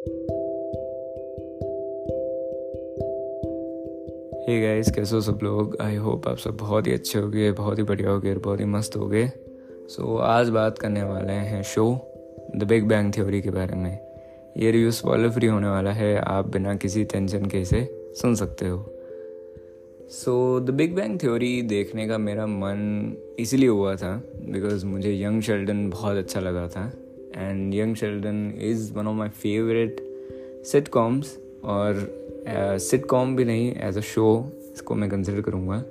Hey guys कैसे हो सब लोग? आई होप आप सब बहुत ही अच्छे हो गए बहुत ही बढ़िया हो गए बहुत ही मस्त हो गए सो so, आज बात करने वाले हैं show the Big Bang Theory के बारे में। ये रिव्यू स्पॉइलर फ्री होने वाला है आप बिना किसी टेंशन के इसे सुन सकते हो। So the Big Bang Theory देखने का मेरा मन इसलिए हुआ था बिकॉज़ मुझे यंग शेल्डन बहुत अच्छा लगा था। And young Sheldon is one of my favourite sitcom और सिट कॉम भी नहीं एज अ शो इसको मैं कंसिडर करूँगा।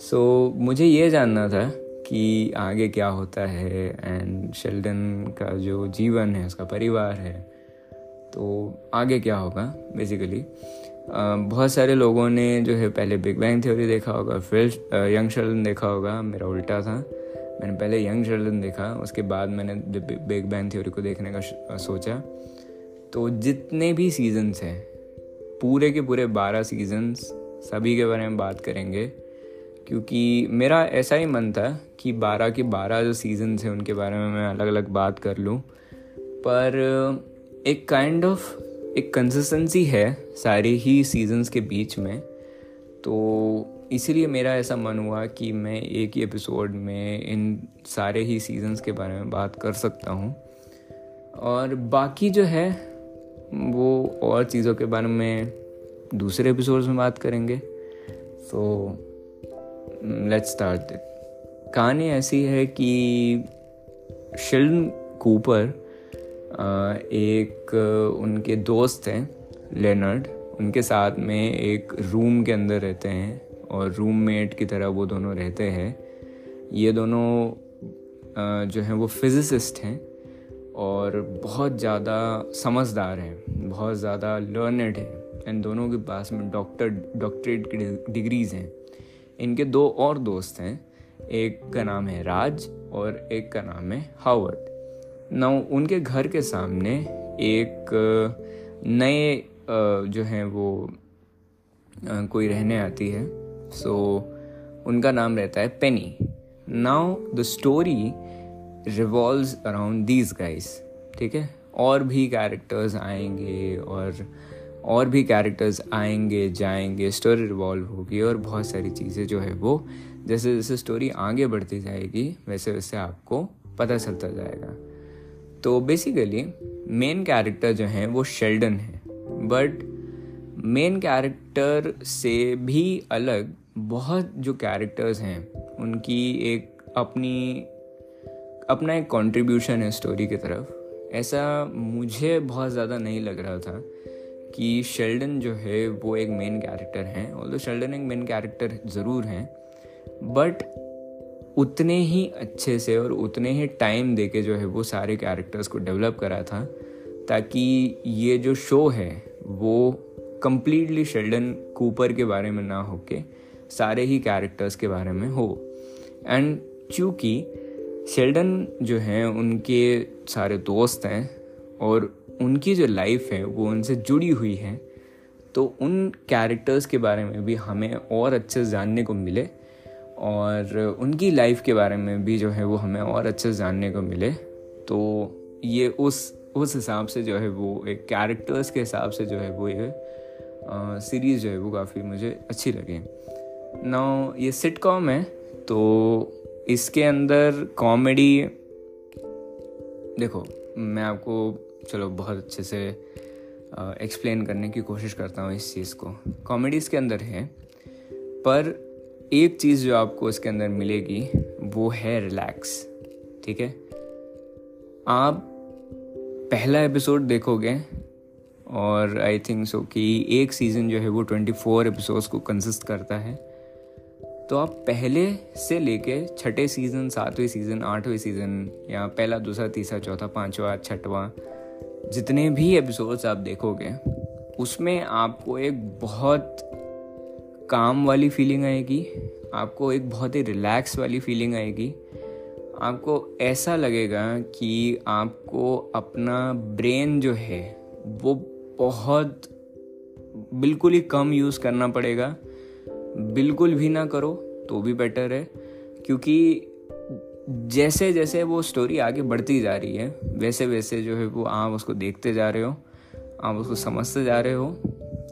सो so, मुझे ये जानना था कि आगे क्या होता है। एंड शेल्डन का जो जीवन है उसका परिवार है तो आगे क्या होगा बेसिकली बहुत सारे लोगों ने जो है पहले बिग बैंग थ्योरी देखा होगा फिर यंग शेल्डन देखा होगा मेरा उल्टा था। मैंने पहले यंग शेल्डन देखा उसके बाद मैंने बिग बैंग थ्योरी को देखने का सोचा। तो जितने भी सीजन्स हैं पूरे के पूरे बारह सीजन्स सभी के बारे में बात करेंगे क्योंकि मेरा ऐसा ही मन था कि बारह के बारह जो सीजन्स हैं उनके बारे में मैं अलग अलग बात कर लूँ। पर एक काइंड kind ऑफ़ of, एक कंसिस्टेंसी है सारे ही सीजन्स के बीच में। तो इसीलिए मेरा ऐसा मन हुआ कि मैं एक ही एपिसोड में इन सारे ही सीजन्स के बारे में बात कर सकता हूँ। और बाकी जो है, वो और चीज़ों के बारे में दूसरे एपिसोड्स में बात करेंगे। सो लेट्स स्टार्ट कहानी ऐसी है कि शिल्न कूपर एक उनके दोस्त हैं, लेनर्ड। उनके साथ में एक रूम के अंदर रहते हैं। और रूममेट की तरह वो दोनों रहते हैं। ये दोनों जो हैं वो फिज़िसिस्ट हैं और बहुत ज़्यादा समझदार हैं, बहुत ज़्यादा लर्नड हैं। एंड दोनों के पास में डॉक्टर डॉक्टरेट की डिग्रीज़ हैं। इनके दो और दोस्त हैं, एक का नाम है राज और एक का नाम है हावर्ड। ना उनके घर के सामने एक नए जो हैं वो कोई रहने आती है। सो so, उनका नाम रहता है Penny now the story revolve around these guys ठीक है? और भी कैरेक्टर्स आएँगे और और भी कैरेक्टर्स आएँगे जाएँगे स्टोरी रिवॉल्व होगी और बहुत सारी चीज़ें जो है वो जैसे जैसे स्टोरी आगे बढ़ती जाएगी वैसे वैसे आपको पता चलता जाएगा। तो बेसिकली मेन कैरेक्टर जो है वो शेल्डन है। बट मेन कैरेक्टर से भी अलग बहुत जो कैरेक्टर्स हैं, उनकी एक अपनी, अपना एक कंट्रीब्यूशन है स्टोरी की तरफ़। ऐसा मुझे बहुत ज़्यादा नहीं लग रहा था कि शेल्डन जो है, वो एक मेन कैरेक्टर हैं। और तो शेल्डन एक मेन कैरेक्टर ज़रूर हैं बट उतने ही अच्छे से और उतने ही टाइम दे के जो है, वो सारे कैरेक्टर्स को डेवलप करा था, ताकि ये जो शो है, वो कम्प्लीटली शेल्डन कूपर के बारे में ना होके सारे ही कैरेक्टर्स के बारे में हो। एंड चूँकि शेल्डन जो हैं, उनके सारे दोस्त हैं और उनकी जो लाइफ है, वो उनसे जुड़ी हुई है तो उन कैरेक्टर्स के बारे में भी हमें और अच्छे से जानने को मिले और उनकी लाइफ के बारे में भी जो है, वो हमें और अच्छे से जानने को मिले। तो ये उस उस हिसाब से जो है, वो एक कैरेक्टर्स के हिसाब से जो है, वो ये सीरीज़ जो है, वो काफ़ी मुझे अच्छी लगी। ना ये सिटकॉम है तो इसके अंदर कॉमेडी देखो, मैं आपको, चलो, बहुत अच्छे से एक्सप्लेन करने की कोशिश करता हूँ इस चीज़ को। कॉमेडी इसके अंदर है, पर एक चीज़ जो आपको इसके अंदर मिलेगी, वो है रिलैक्स ठीक है? आप पहला एपिसोड देखोगे, और आई थिंक सो कि एक सीज़न जो है वो ट्वेंटी फोर एपिसोड्स को कंसिस्ट करता है। तो आप पहले से लेके छठे सीज़न सातवें सीज़न आठवें सीज़न या पहला, दूसरा, तीसरा, चौथा, पांचवा, छठवा, जितने भी एपिसोड्स आप देखोगे, उसमें आपको एक बहुत काम वाली फीलिंग आएगी, आपको एक बहुत ही रिलैक्स वाली फीलिंग आएगी। आपको ऐसा लगेगा कि आपको अपना ब्रेन जो है, वो बहुत बिल्कुल ही कम यूज़ करना पड़ेगा। बिल्कुल भी ना करो तो भी बेटर है। क्योंकि जैसे जैसे वो स्टोरी आगे बढ़ती जा रही है, वैसे वैसे जो है वो आप उसको देखते जा रहे हो, आप उसको समझते जा रहे हो।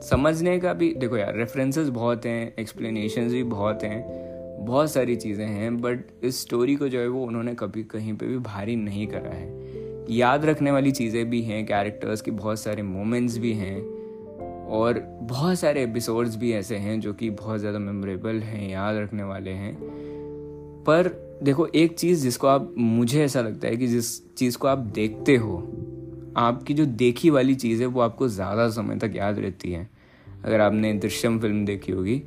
समझने का भी, देखो यार रेफरेंसेस बहुत हैं एक्सप्लेनेशन भी बहुत हैं, बहुत सारी चीज़ें हैं बट इस स्टोरी को जो है वो उन्होंने कभी कहीं पे भी भारी नहीं करा है। याद रखने वाली चीज़ें भी हैं कैरेक्टर्स की बहुत सारे मोमेंट्स भी हैं। और बहुत सारे एपिसोड्स भी ऐसे हैं जो कि बहुत ज़्यादा मेमोरेबल हैं, याद रखने वाले हैं। पर देखो, एक चीज़ जिसको आप, मुझे ऐसा लगता है कि जिस चीज़ को आप देखते हो, आपकी जो देखी वाली चीज़ है, वो आपको ज़्यादा समय तक याद रहती है। अगर आपने दृश्यम फ़िल्म देखी होगी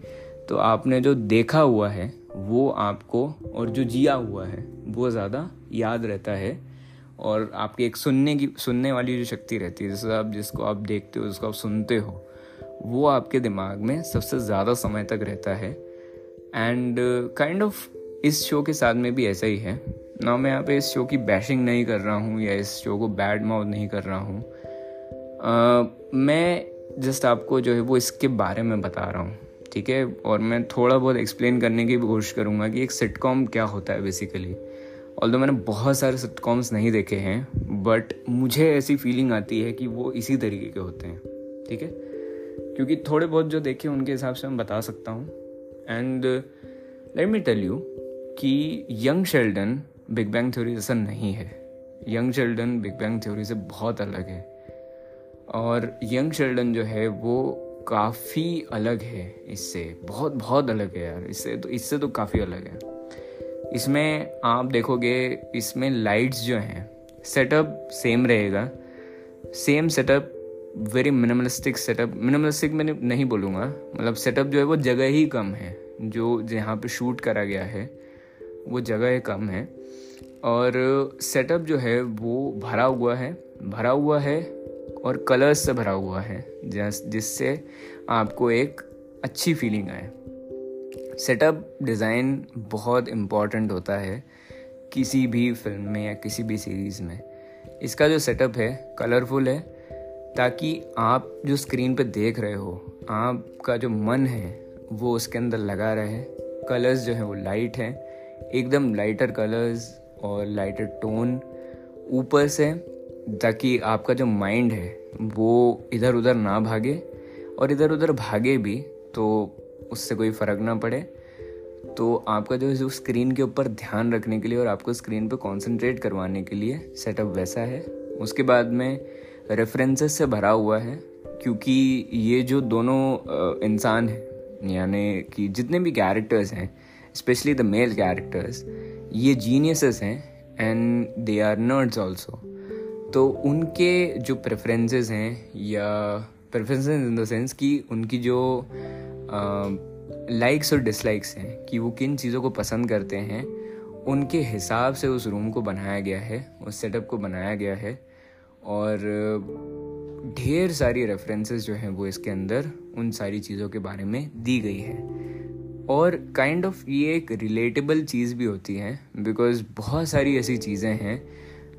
तो आपने जो देखा हुआ है, वो आपको और जो जिया हुआ है, वो ज़्यादा याद रहता है। और आपकी एक सुनने की, सुनने वाली जो शक्ति रहती है, जैसे आप, जिसको आप देखते हो, जिसको आप सुनते हो वो आपके दिमाग में सबसे ज़्यादा समय तक रहता है। एंड काइंड ऑफ़ इस शो के साथ में भी ऐसा ही है। ना मैं यहाँ पे इस शो की बैशिंग नहीं कर रहा हूँ या इस शो को बैड माउथ नहीं कर रहा हूँ। Uh, मैं जस्ट आपको जो है वो इसके बारे में बता रहा हूँ ठीक है? और मैं थोड़ा बहुत एक्सप्लेन करने की भी कोशिश करूँगा कि एक सिटकॉम क्या होता है बेसिकली ऑल दो मैंने बहुत सारे सिटकॉम्स नहीं देखे हैं बट मुझे ऐसी फीलिंग आती है कि वो इसी तरीके के होते हैं ठीक है? क्योंकि थोड़े बहुत जो देखे उनके हिसाब से मैं बता सकता हूँ। And let me tell you कि Young Sheldon Big Bang Theory जैसा नहीं है। Young children Big Bang Theory से बहुत अलग है। और यंग चिल्ड्रन जो है वो काफ़ी अलग है इससे। बहुत बहुत अलग है यार। इससे तो इससे तो काफ़ी अलग है। इसमें आप देखोगे, इसमें लाइट्स जो हैं सेटअप सेम रहेगा। Same setup very minimalistic setup minimalistic मैं नहीं बोलूँगा मतलब सेटअप जो है वो जगह ही कम है, जो जहाँ पे शूट करा गया है, वो जगह कम है। और सेटअप जो है वो भरा हुआ है, भरा हुआ है और कलर्स से भरा हुआ है जिससे आपको एक अच्छी फीलिंग आए। सेटअप डिज़ाइन बहुत इंपॉर्टेंट होता है किसी भी फ़िल्म में या किसी भी सीरीज़ में। इसका जो सेटअप है कलरफुल है ताकि आप जो स्क्रीन पे देख रहे हो, आपका जो मन है, वो उसके अंदर लगा रहे। कलर्स जो हैं वो लाइट हैं। एकदम लाइटर कलर्स और लाइटर टोन ऊपर से, ताकि आपका जो माइंड है, वो इधर उधर ना भागे। और इधर उधर भागे भी तो उससे कोई फ़र्क ना पड़े। तो आपका जो जो स्क्रीन के ऊपर ध्यान रखने के लिए और आपको स्क्रीन पे कंसंट्रेट करवाने के लिए सेटअप वैसा है। उसके बाद में रेफरेंसेस से भरा हुआ है, क्योंकि ये जो दोनों इंसान हैं, यानी कि जितने भी कैरेक्टर्स हैं स्पेशली द मेल कैरेक्टर्स ये जीनियसेस हैं and they are nerds also तो उनके जो प्रेफरेंसेस हैं, या प्रेफरेंसेस इन द सेंस कि उनकी जो लाइक्स और डिसलाइक्स हैं, कि वो किन चीज़ों को पसंद करते हैं, उनके हिसाब से उस रूम को बनाया गया है, उस सेटअप को बनाया गया है और ढेर सारी रेफरेंसेस जो हैं वो इसके अंदर उन सारी चीज़ों के बारे में दी गई है। और काइंड kind ऑफ़ of ये एक रिलेटेबल चीज़ भी होती है बिकॉज़ बहुत सारी ऐसी चीज़ें हैं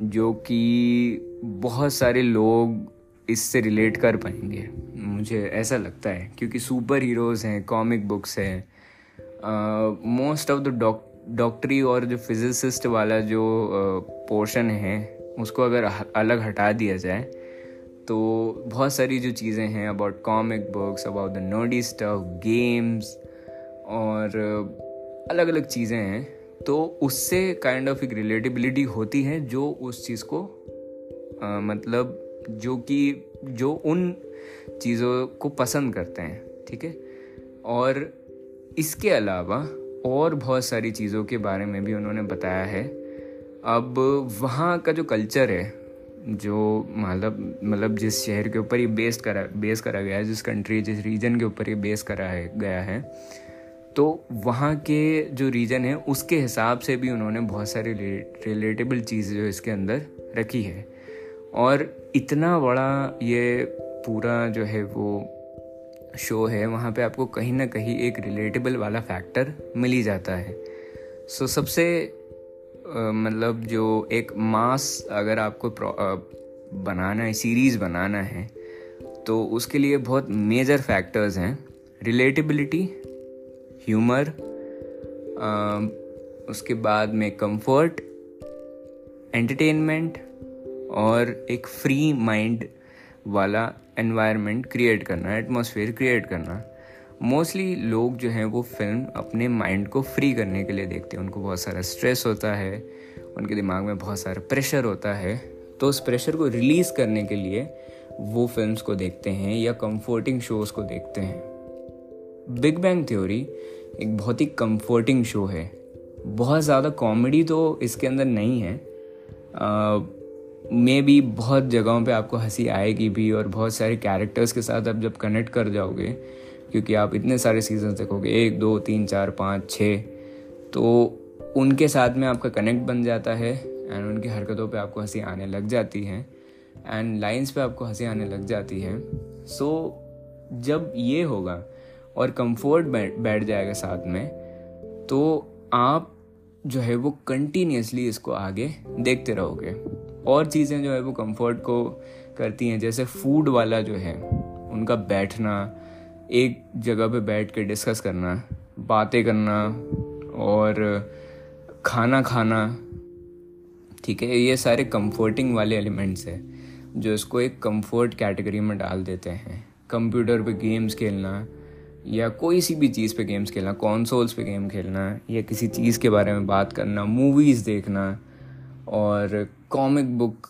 जो कि बहुत सारे लोग इससे रिलेट कर पाएँगे। मुझे ऐसा लगता है क्योंकि सुपर हीरोज़ हैं कॉमिक बुक्स हैं मोस्ट ऑफ़ द डॉक्टरी और जो फिजिसिस्ट वाला जो पोर्शन uh, है उसको अगर अलग हटा दिया जाए तो बहुत सारी जो चीज़ें हैं about comic books about the nerdy stuff games और अलग अलग चीज़ें हैं तो उससे काइंड ऑफ़ एक रिलेटिबिलिटी होती है जो उस चीज़ को आ, मतलब जो कि जो उन चीज़ों को पसंद करते हैं ठीक है? और इसके अलावा और बहुत सारी चीज़ों के बारे में भी उन्होंने बताया है। अब वहाँ का जो कल्चर है जो मतलब मतलब जिस शहर के ऊपर ये बेस करा बेस करा गया है जिस कंट्री जिस रीजन के ऊपर ये बेस करा है गया है तो वहाँ के जो रीजन है उसके हिसाब से भी उन्होंने बहुत सारी रिलेटेबल चीज़ें जो इसके अंदर रखी है। और इतना बड़ा ये पूरा जो है वो शो है वहाँ पे आपको कहीं ना कहीं एक रिलेटेबल वाला फैक्टर मिल ही जाता है। सो so, सबसे मतलब जो एक मास अगर आपको बनाना है सीरीज़ बनाना है तो उसके लिए बहुत मेजर फैक्टर्स हैं. रिलेटिबिलिटी ह्यूमर उसके बाद में कंफर्ट एंटरटेनमेंट और एक फ्री माइंड वाला एनवायरनमेंट क्रिएट करना एटमोसफियर क्रिएट करना. मोस्टली लोग जो हैं वो फ़िल्म अपने माइंड को फ्री करने के लिए देखते हैं। उनको बहुत सारा स्ट्रेस होता है, उनके दिमाग में बहुत सारा प्रेशर होता है। तो उस प्रेशर को रिलीज़ करने के लिए वो फिल्म्स को देखते हैं या कंफर्टिंग शोज़ को देखते हैं। बिग बैंग थ्योरी एक बहुत ही कंफर्टिंग शो है। बहुत ज़्यादा कॉमेडी तो इसके अंदर नहीं है। मे भी बहुत जगहों पे आपको हँसी आएगी भी और बहुत सारे कैरेक्टर्स के साथ आप जब कनेक्ट कर जाओगे क्योंकि आप इतने सारे सीज़न देखोगे एक दो तीन चार पाँच छः तो उनके साथ में आपका कनेक्ट बन जाता है एंड उनकी हरकतों पे आपको हँसी आने लग जाती है एंड लाइंस पे आपको हँसी आने लग जाती है। सो so, जब ये होगा और कंफर्ट बैठ जाएगा साथ में तो आप जो है वो कंटिन्यूसली इसको आगे देखते रहोगे। और चीज़ें जो है वो कंफर्ट को करती हैं जैसे फ़ूड वाला जो है उनका बैठना एक जगह पे बैठ के डिस्कस करना, बातें करना और खाना खाना, ठीक है, ये सारे कंफर्टिंग वाले एलिमेंट्स हैं, जो इसको एक कंफर्ट कैटेगरी में डाल देते हैं। कंप्यूटर पे गेम्स खेलना या कोई सी भी चीज़ पे गेम्स खेलना कॉन्सोल्स पे गेम खेलना या किसी चीज़ के बारे में बात करना मूवीज़ देखना और कॉमिक बुक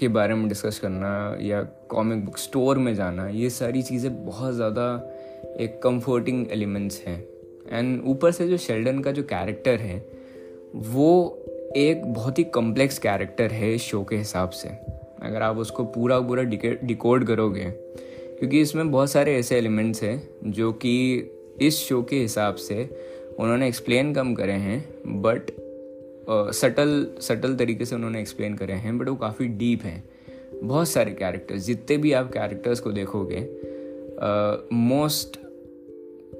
के बारे में डिस्कस करना या कॉमिक बुक स्टोर में जाना, ये सारी चीज़ें बहुत ज़्यादा एक कंफर्टिंग एलिमेंट्स हैं। एंड ऊपर से जो शेल्डन का जो कैरेक्टर है, वो एक बहुत ही कॉम्प्लेक्स कैरेक्टर है इस शो के हिसाब से। अगर आप उसको पूरा पूरा डिकोड करोगे, क्योंकि इसमें बहुत सारे ऐसे एलिमेंट्स हैं जो कि इस शो के हिसाब से उन्होंने एक्सप्लेन कम करे हैं बट सटल सटल तरीके से उन्होंने एक्सप्लेन करे हैं बट वो काफ़ी डीप हैं। बहुत सारे कैरेक्टर्स जितने भी आप कैरेक्टर्स को देखोगे मोस्ट uh,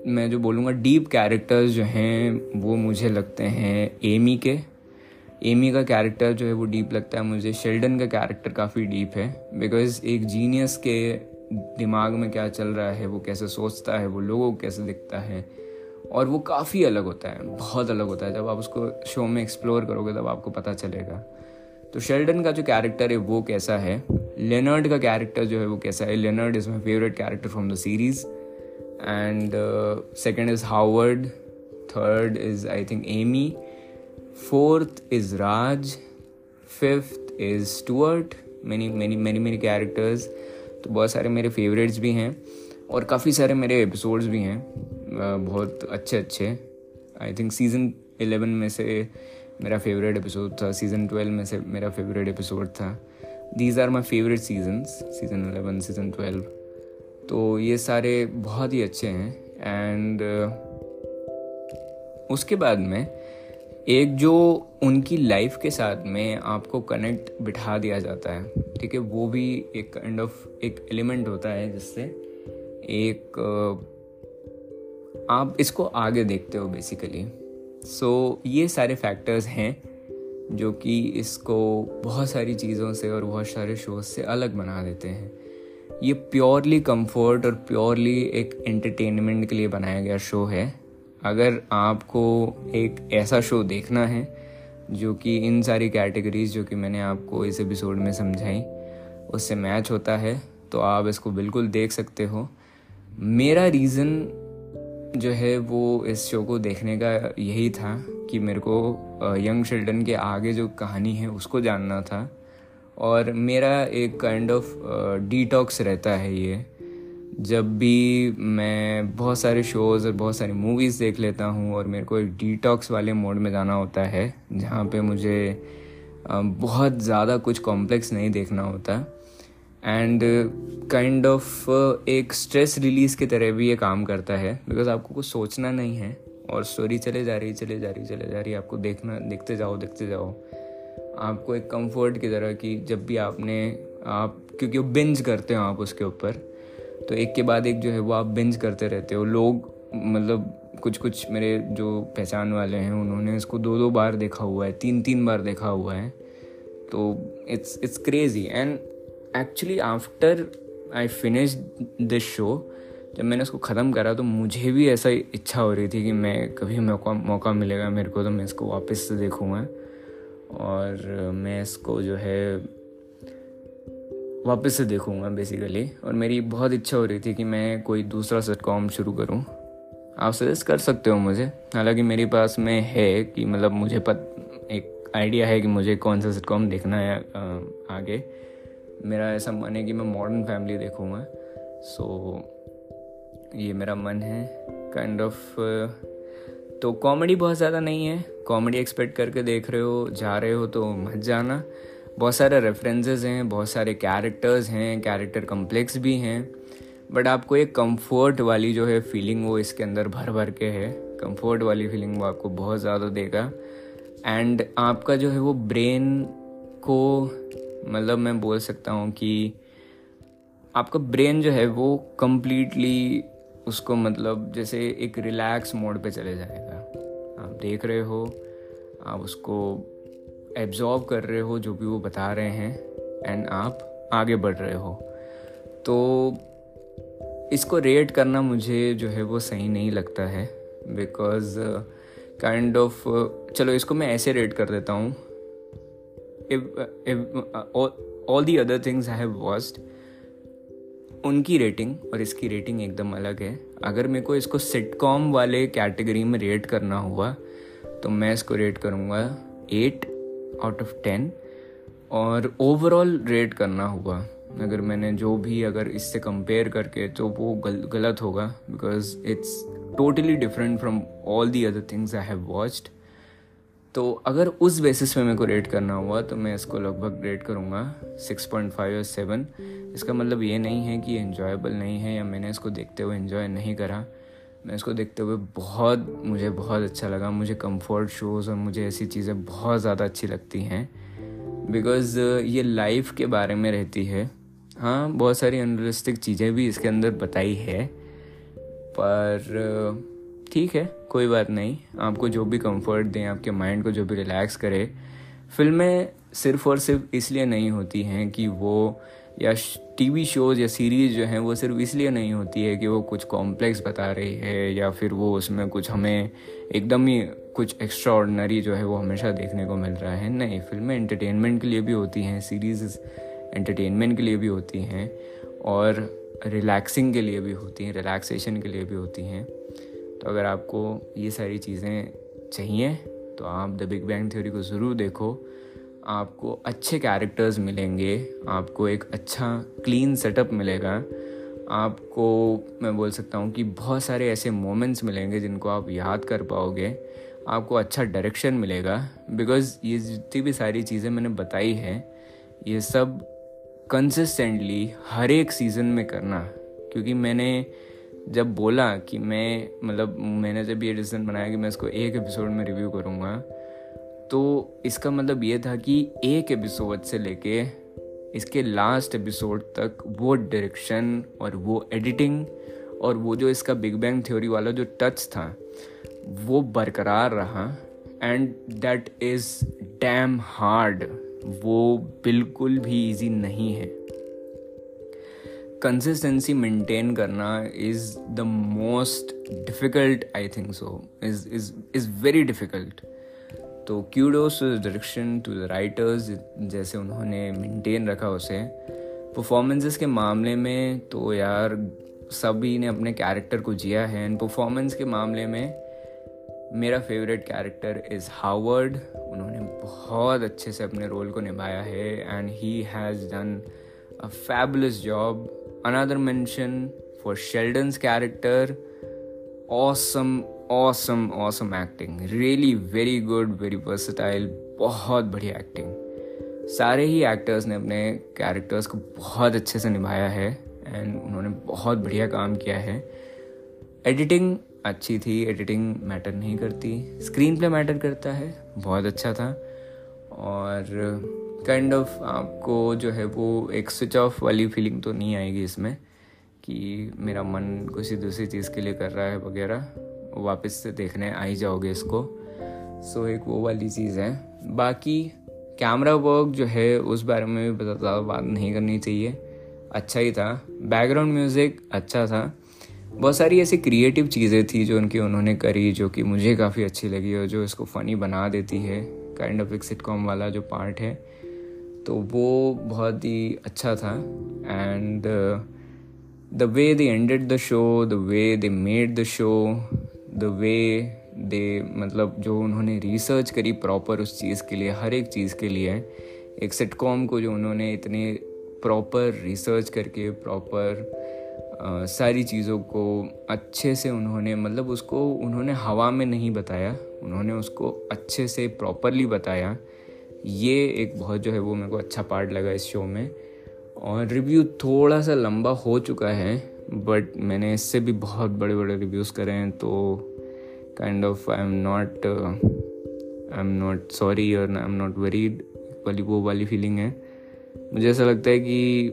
मैं जो बोलूँगा डीप कैरेक्टर्स जो हैं वो मुझे लगते हैं एमी के। एमी का कैरेक्टर जो है वो डीप लगता है मुझे। शेल्डन का कैरेक्टर काफ़ी डीप है बिकॉज़ एक जीनियस के दिमाग में क्या चल रहा है वो कैसे सोचता है वो लोगों को कैसे दिखता है और वो काफ़ी अलग होता है, बहुत अलग होता है। जब आप उसको शो में एक्सप्लोर करोगे, तब आपको पता चलेगा। तो शेल्डन का जो कैरेक्टर है, वो कैसा है? लेनर्ड का कैरेक्टर जो है, वो कैसा है? Leonard is my favourite character from the series and second is Howard third is I think Amy fourth is Raj fifth is Stuart many many many many characters तो बहुत सारे मेरे फेवरेट्स भी हैं और काफ़ी सारे मेरे एपिसोड्स भी हैं। बहुत अच्छे अच्छे आई थिंक सीज़न एलेवन में से मेरा फेवरेट एपिसोड था। सीज़न ट्वेल्व में से मेरा फेवरेट एपिसोड था। These are my favourite seasons season eleven season twelve तो ये सारे बहुत ही अच्छे हैं। एंड उसके बाद में एक जो उनकी लाइफ के साथ में आपको कनेक्ट बिठा दिया जाता है ठीक है? वो भी एक काइंड kind ऑफ़ of, एक एलिमेंट होता है जिससे एक आप इसको आगे देखते हो बेसिकली सो so, ये सारे फैक्टर्स हैं जो कि इसको बहुत सारी चीज़ों से और बहुत सारे शोज़ से अलग बना देते हैं। ये प्योरली कंफर्ट और प्योरली एक एंटरटेनमेंट के लिए बनाया गया शो है। अगर आपको एक ऐसा शो देखना है जो कि इन सारी कैटेगरीज जो कि मैंने आपको इस एपिसोड में समझाई उससे मैच होता है तो आप इसको बिल्कुल देख सकते हो। मेरा रीज़न जो है वो इस शो को देखने का यही था कि मेरे को यंग चिल्ड्रन के आगे जो कहानी है उसको जानना था। और मेरा एक काइंड ऑफ़ डिटॉक्स रहता है ये। जब भी मैं बहुत सारे शोज़ और बहुत सारी मूवीज़ देख लेता हूँ और मेरे को एक डिटॉक्स वाले मोड में जाना होता है, जहाँ पे मुझे बहुत ज़्यादा कुछ कॉम्प्लेक्स नहीं देखना होता। एंड काइंड ऑफ़ एक स्ट्रेस रिलीज़ की तरह भी ये काम करता है बिकॉज़ आपको कुछ सोचना नहीं है, और स्टोरी चले जा रही, चले जा रही, चले जा रही, आपको देखना, देखते जाओ देखते जाओ। आपको एक कंफर्ट की तरह की जब भी आपने, आप, क्योंकि वो बिंज करते हो आप उसके ऊपर तो एक के बाद एक जो है वो आप बिंज करते रहते हो। लोग मतलब कुछ कुछ मेरे जो पहचान वाले हैं, उन्होंने इसको दो दो बार देखा हुआ है तीन तीन बार देखा हुआ है तो it's it's crazy and actually after I finish this show जब मैंने उसको ख़त्म करा तो मुझे भी ऐसा इच्छा हो रही थी कि मैं कभी मौका मौका मिलेगा मेरे को तो मैं इसको वापस से देखूँगा। और मैं इसको जो है वापस से देखूँगा बेसिकली और मेरी बहुत इच्छा हो रही थी कि मैं कोई दूसरा सिटकॉम शुरू करूँ। आप सजेस्ट कर सकते हो मुझे। हालाँकि मेरे पास में है कि मतलब मुझे पत, एक आइडिया है कि मुझे कौन सा सिटकॉम देखना है आगे। मेरा ऐसा मन है कि मैं मॉडर्न फैमिली देखूँगा। सो so, ये मेरा मन है काइंड kind ऑफ़ of, तो कॉमेडी बहुत ज़्यादा नहीं है। कॉमेडी एक्सपेक्ट करके देख रहे हो जा रहे हो तो मत जाना। बहुत सारे रेफरेंसेस हैं बहुत सारे कैरेक्टर्स हैं कैरेक्टर कम्प्लेक्स भी हैं। बट आपको एक कंफर्ट वाली जो है फीलिंग वो इसके अंदर भर भर के है। कंफर्ट वाली फीलिंग वो आपको बहुत ज़्यादा देगा। एंड आपका जो है वो ब्रेन को मतलब मैं बोल सकता हूँ कि आपका ब्रेन जो है वो कम्प्लीटली उसको मतलब जैसे एक रिलैक्स मोड पे चले जाएगा। आप देख रहे हो, आप उसको एब्जॉर्व कर रहे हो जो भी वो बता रहे हैं एंड आप आगे बढ़ रहे हो। तो इसको रेट करना मुझे जो है वो सही नहीं लगता है बिकॉज़ काइंड ऑफ़ चलो इसको मैं ऐसे रेट कर देता हूँ। All the other things I have watched उनकी रेटिंग और इसकी रेटिंग एकदम अलग है। अगर मेरे को इसको सिटकॉम वाले कैटेगरी में रेट करना हुआ तो मैं इसको रेट करूँगा एट आउट ऑफ़ टेन और ओवरऑल रेट करना हुआ। अगर मैंने जो भी अगर इससे कंपेयर करके तो वो गल, गलत होगा because it's totally different from all the other things I have watched तो अगर उस बेसिस पे मेरे को रेट करना हुआ तो मैं इसको लगभग रेट करूँगा सिक्स पॉइंट फाइव या सेवन इसका मतलब ये नहीं है कि इन्जॉयबल नहीं है, या मैंने इसको देखते हुए इन्जॉय नहीं करा। मैं इसको देखते हुए बहुत, मुझे बहुत अच्छा लगा, मुझे कंफर्ट शोज़ और मुझे ऐसी चीज़ें बहुत ज़्यादा अच्छी लगती हैं। बिकॉज़ ये लाइफ के बारे में रहती है। हाँ बहुत सारी अनरिस्टिक चीज़ें भी इसके अंदर बताई है। पर ठीक है। कोई बात नहीं, आपको जो भी कंफर्ट दें, आपके माइंड को जो भी रिलैक्स करे। फ़िल्में सिर्फ़ और सिर्फ़ इसलिए नहीं होती हैं कि वो, या टीवी शोज़ या सीरीज़ जो हैं, वो सिर्फ़ इसलिए नहीं होती है कि वो कुछ कॉम्प्लेक्स बता रही है, या फिर वो उसमें कुछ हमें एकदम ही कुछ एक्स्ट्रा ऑर्डनरी जो है वो हमेशा देखने को मिल रहा है। नहीं, फ़िल्में एंटरटेनमेंट के लिए भी होती हैं सीरीज़ एंटरटेनमेंट के लिए भी होती हैं, और रिलैक्सिंग के लिए भी होती हैं रिलैक्सेशन के लिए भी होती हैं। तो अगर आपको ये सारी चीज़ें चाहिए तो आप द बिग बैंग थ्योरी को ज़रूर देखो। आपको अच्छे कैरेक्टर्स मिलेंगे, आपको एक अच्छा क्लीन सेटअप मिलेगा। आपको, मैं बोल सकता हूँ कि बहुत सारे ऐसे मोमेंट्स मिलेंगे जिनको आप याद कर पाओगे। आपको अच्छा डायरेक्शन मिलेगा, बिकॉज़ ये जितनी भी सारी चीज़ें मैंने बताई हैं, ये सब कंसिस्टेंटली हर एक सीज़न में करना। क्योंकि मैंने जब बोला कि मैं मतलब मैंने जब ये डिसीज़न बनाया कि मैं इसको एक एपिसोड में रिव्यू करूँगा तो इसका मतलब ये था कि एक एपिसोड से लेके इसके लास्ट एपिसोड तक वो डायरेक्शन और वो एडिटिंग और वो जो इसका बिग बैंग थ्योरी वाला जो टच था, वो बरकरार रहा and that is damn hard वो बिल्कुल भी इजी नहीं है। कंसिस्टेंसी मेंटेन करना is the most difficult I think so is is is very difficult तो kudos direction to the writers जैसे उन्होंने मेंटेन रखा उसे। परफॉर्मेंसेस के मामले में तो यार, सभी ने अपने कैरेक्टर को जिया है। एंड परफॉर्मेंस के मामले में, मेरा फेवरेट कैरेक्टर इज़ हावर्ड उन्होंने बहुत अच्छे से अपने रोल को निभाया है। And he has done a fabulous job another mention for Sheldon's character awesome awesome awesome acting really very good very versatile बहुत बढ़िया एक्टिंग सारे ही एक्टर्स ने अपने कैरेक्टर्स को बहुत अच्छे से निभाया है एंड उन्होंने बहुत बढ़िया काम किया है। एडिटिंग अच्छी थी एडिटिंग मैटर नहीं करती। स्क्रीन प्ले मैटर करता है, बहुत अच्छा था। और काइंड kind ऑफ़ of, आपको जो है वो एक स्विच ऑफ़ वाली फीलिंग तो नहीं आएगी इसमें कि मेरा मन किसी दूसरी चीज़ के लिए कर रहा है वगैरह वापस से देखने आ ही जाओगे इसको। सो एक वो वाली चीज़ है। बाकी कैमरा वर्क जो है उस बारे में भी ज़्यादा बात नहीं करनी चाहिए। अच्छा ही था। बैकग्राउंड म्यूज़िक अच्छा था। बहुत सारी ऐसी क्रिएटिव चीज़ें थी जो उनकी उन्होंने करी जो कि मुझे काफ़ी अच्छी लगी और जो इसको फ़नी बना देती है। काइंड ऑफ़ एक सिटकॉम वाला जो पार्ट है। तो वो बहुत ही अच्छा था and the way they ended the show the way they made the show the way they मतलब जो उन्होंने रिसर्च करी प्रॉपर उस चीज़ के लिए, हर एक चीज़ के लिए, एक सिटकॉम को जो उन्होंने इतने प्रॉपर रिसर्च करके प्रॉपर सारी चीज़ों को अच्छे से उन्होंने मतलब उसको उन्होंने हवा में नहीं बताया, उन्होंने उसको अच्छे से प्रॉपरली बताया ये एक बहुत जो है वो मेरे को अच्छा पार्ट लगा इस शो में। और रिव्यू थोड़ा सा लंबा हो चुका है बट मैंने इससे भी बहुत बड़े बड़े रिव्यूज़ करे हैं तो kind of I am not I am not sorry और आई एम नॉट वरीड वाली वो वाली फीलिंग है। मुझे ऐसा लगता है कि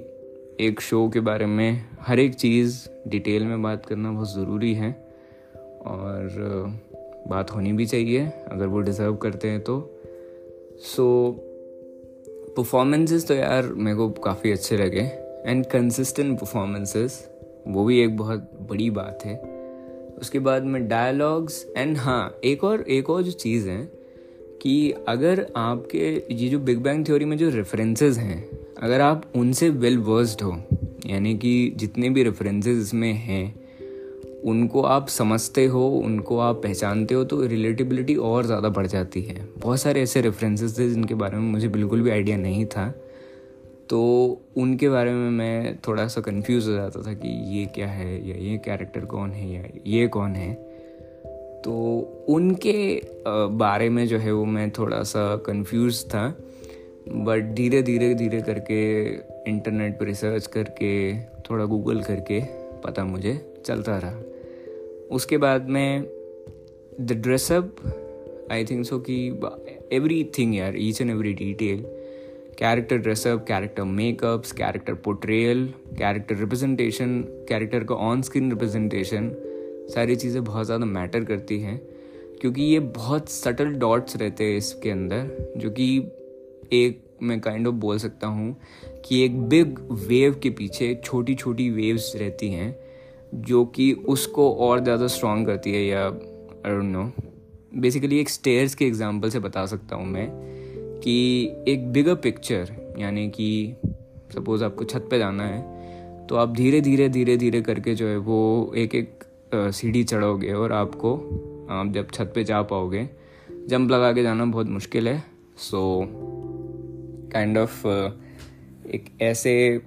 एक शो के बारे में हर एक चीज़ डिटेल में बात करना बहुत ज़रूरी है और uh, बात होनी भी चाहिए अगर वो डिज़र्व करते हैं तो। सो परफॉर्मेंसेस तो यार मेरे को काफ़ी अच्छे लगे। एंड कंसिस्टेंट परफॉर्मेंसेस वो भी एक बहुत बड़ी बात है। उसके बाद में डायलॉग्स एंड हाँ एक और एक और जो चीज़ है कि अगर आपके, ये जो बिग बैंग थ्योरी में जो रेफरेंसेस हैं, अगर आप उनसे वेल वर्स्ड हो, यानी कि जितने भी रेफरेंसेस इसमें हैं उनको आप समझते हो, उनको आप पहचानते हो तो रिलेटिबिलिटी और ज़्यादा बढ़ जाती है। बहुत सारे ऐसे रेफरेंसेस थे जिनके बारे में मुझे बिल्कुल भी आइडिया नहीं था। तो उनके बारे में मैं थोड़ा सा कंफ्यूज हो जाता था कि ये क्या है, या ये कैरेक्टर कौन है, या ये कौन है। तो उनके बारे में जो है वो मैं थोड़ा सा कंफ्यूज था। बट धीरे धीरे धीरे करके इंटरनेट पर रिसर्च करके, थोड़ा गूगल करके पता मुझे चलता रहा। उसके बाद में the dress up I think so कि एवरी थिंग यार each and every detail character dress up character makeups character portrayal character representation character का ऑन स्क्रीन रिप्रेजेंटेशन सारी चीज़ें बहुत ज़्यादा मैटर करती हैं, क्योंकि ये बहुत सटल डॉट्स रहते हैं इसके अंदर, जो कि एक मैं काइंड ऑफ़ बोल सकता हूँ कि एक बिग वेव के पीछे छोटी छोटी वेव्स रहती हैं जो कि उसको और ज़्यादा स्ट्रॉन्ग करती है या आई डोंट नो बेसिकली एक स्टेयर्स के एग्जांपल से बता सकता हूँ मैं कि एक बिगर पिक्चर यानी कि सपोज़ आपको छत पे जाना है तो आप धीरे धीरे धीरे धीरे करके जो है वो एक एक सीढ़ी चढ़ोगे और आपको, आप जब छत पे जा पाओगे जंप लगा के जाना बहुत मुश्किल है। सो काइंड ऑफ़ एक ऐसे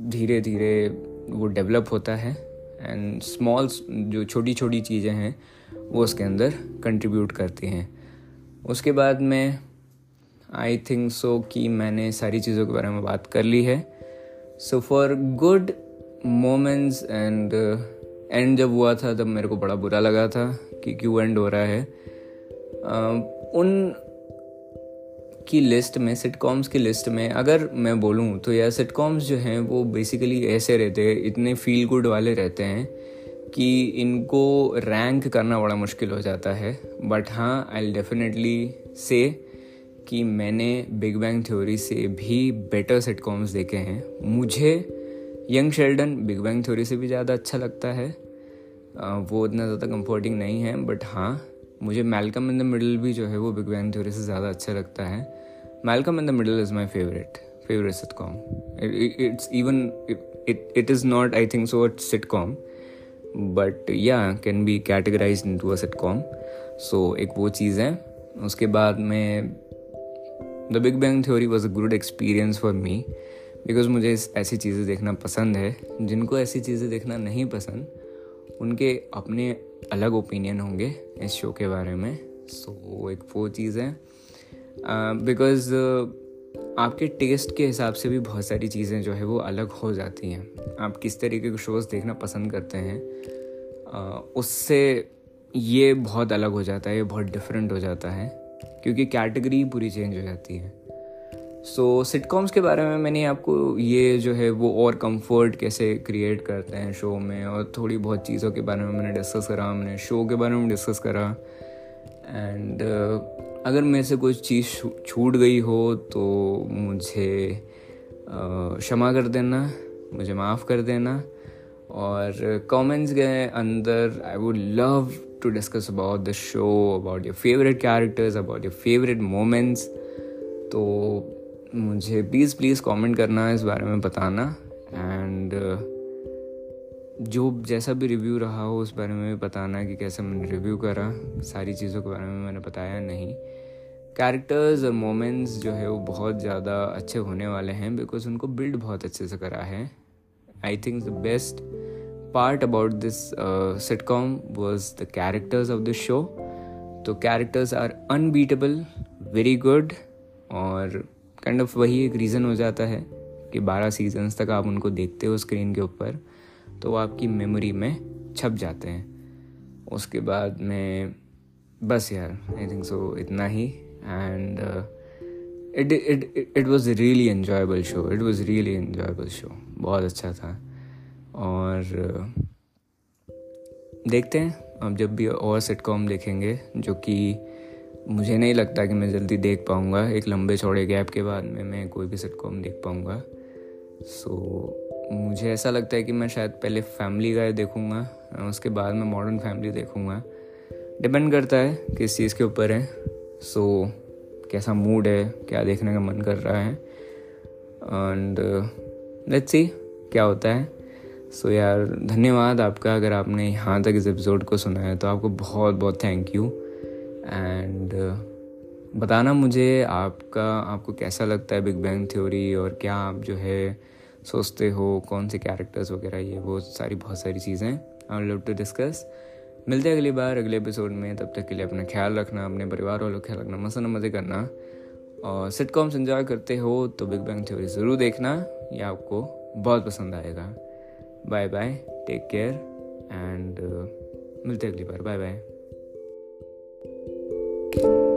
धीरे धीरे वो डेवलप होता है एंड स्मॉल जो छोटी छोटी चीज़ें हैं वो उसके अंदर कंट्रीब्यूट करती हैं। उसके बाद में आई थिंक सो कि मैंने सारी चीज़ों के बारे में बात कर ली है। So for good moments and and जब हुआ था तब मेरे को बड़ा बुरा लगा था कि क्यों एंड हो रहा है। uh, उन की लिस्ट में सिटकॉम्स की लिस्ट में, अगर मैं बोलूँ तो यार सिटकॉम्स जो हैं वो बेसिकली ऐसे रहते हैं, इतने फील गुड वाले रहते हैं कि इनको रैंक करना बड़ा मुश्किल हो जाता है। बट हाँ आई डेफिनेटली से कि मैंने बिग बैंग थ्योरी से भी बेटर सिटकॉम्स देखे हैं। मुझे young Sheldon big bang theory से भी ज़्यादा अच्छा लगता है। वो इतना ज़्यादा कंफर्टिंग नहीं है बट हाँ मुझे मेलकम इन द मिडल भी जो है वो बिग बैंग थ्योरी से ज़्यादा अच्छा लगता है। Malcolm in the middle is my favourite favourite sitcom it's even it it is not I think so it sitcom but yeah can be categorise in to sitcom so एक वो चीज़ है। उसके बाद में the big bang theory was a good experience for me because मुझे ऐसी चीज़ें देखना पसंद है। जिनको ऐसी चीज़ें देखना नहीं पसंद, उनके अपने अलग ओपिनियन होंगे इस शो के बारे में। सो so, एक वो चीज़ है। बिकॉज़ uh, uh, आपके टेस्ट के हिसाब से भी बहुत सारी चीज़ें जो है वो अलग हो जाती हैं। आप किस तरीके के शोज़ देखना पसंद करते हैं uh, उससे ये बहुत अलग हो जाता है ये बहुत डिफरेंट हो जाता है क्योंकि कैटेगरी पूरी चेंज हो जाती है। सो so, सिटकॉम्स के बारे में मैंने आपको ये जो है वो और कंफर्ट कैसे क्रिएट करते हैं शो में और थोड़ी बहुत चीज़ों के बारे में मैंने डिस्कस करा मैंने शो के बारे में डिस्कस करा। एंड uh, अगर मेरे से कुछ चीज़ छूट गई हो तो मुझे क्षमा uh, कर देना मुझे माफ़ कर देना। और कमेंट्स के अंदर I would love to discuss about the show about your favourite characters about your favourite moments तो मुझे प्लीज़ प्लीज़ कमेंट करना, इस बारे में बताना। एंड जो जैसा भी रिव्यू रहा हो, उस बारे में भी बताना कि कैसे मैंने रिव्यू करा। सारी चीज़ों के बारे में मैंने बताया नहीं। कैरेक्टर्स और मोमेंट्स जो है, वो बहुत ज़्यादा अच्छे होने वाले हैं बिकॉज़ उनको बिल्ड बहुत अच्छे से करा है। I think the best part about this sitcom was the characters of the show तो characters are unbeatable very good और काइंड ऑफ़ वही एक रीज़न हो जाता है कि बारह सीजन्स तक आप उनको देखते हो स्क्रीन के ऊपर तो वो आपकी मेमोरी में छप जाते हैं। उसके बाद में बस यार आई थिंक सो इतना ही। And it it it was really enjoyable show it was really enjoyable show बहुत अच्छा था। और uh, देखते हैं अब जब भी और सिटकॉम देखेंगे जो कि मुझे नहीं लगता कि मैं जल्दी देख पाऊँगा। एक लंबे चौड़े गैप के बाद में मैं कोई भी सिटकॉम देख पाऊँगा। सो so, मुझे ऐसा लगता है कि मैं शायद पहले फैमिली गाय देखूँगा उसके बाद मैं मॉडर्न फैमिली देखूँगा। डिपेंड करता है किस चीज़ के ऊपर है। सो so, कैसा मूड है क्या देखने का मन कर रहा है। एंड लेट्स सी क्या होता है। सो so, यार धन्यवाद आपका। अगर आपने यहाँ तक इस एपिसोड को सुना है तो आपको बहुत बहुत थैंक यू एंड बताना मुझे आपका, आपको कैसा लगता है बिग बैंग थ्योरी और क्या आप जो है सोचते हो, कौन से कैरेक्टर्स वगैरह ये, वो सारी बहुत सारी चीज़ें आई लव टू डिस्कस मिलते हैं अगली बार, अगले एपिसोड में, तब तक के लिए अपना ख्याल रखना, अपने परिवार वालों का ख्याल रखना मसन मज़े करना। और सिटकॉम्स एंजॉय करते हो तो बिग बैंग थ्योरी ज़रूर देखना, ये आपको बहुत पसंद आएगा। Bye bye take care and मिलते अगली बार बाय बाय Thank you.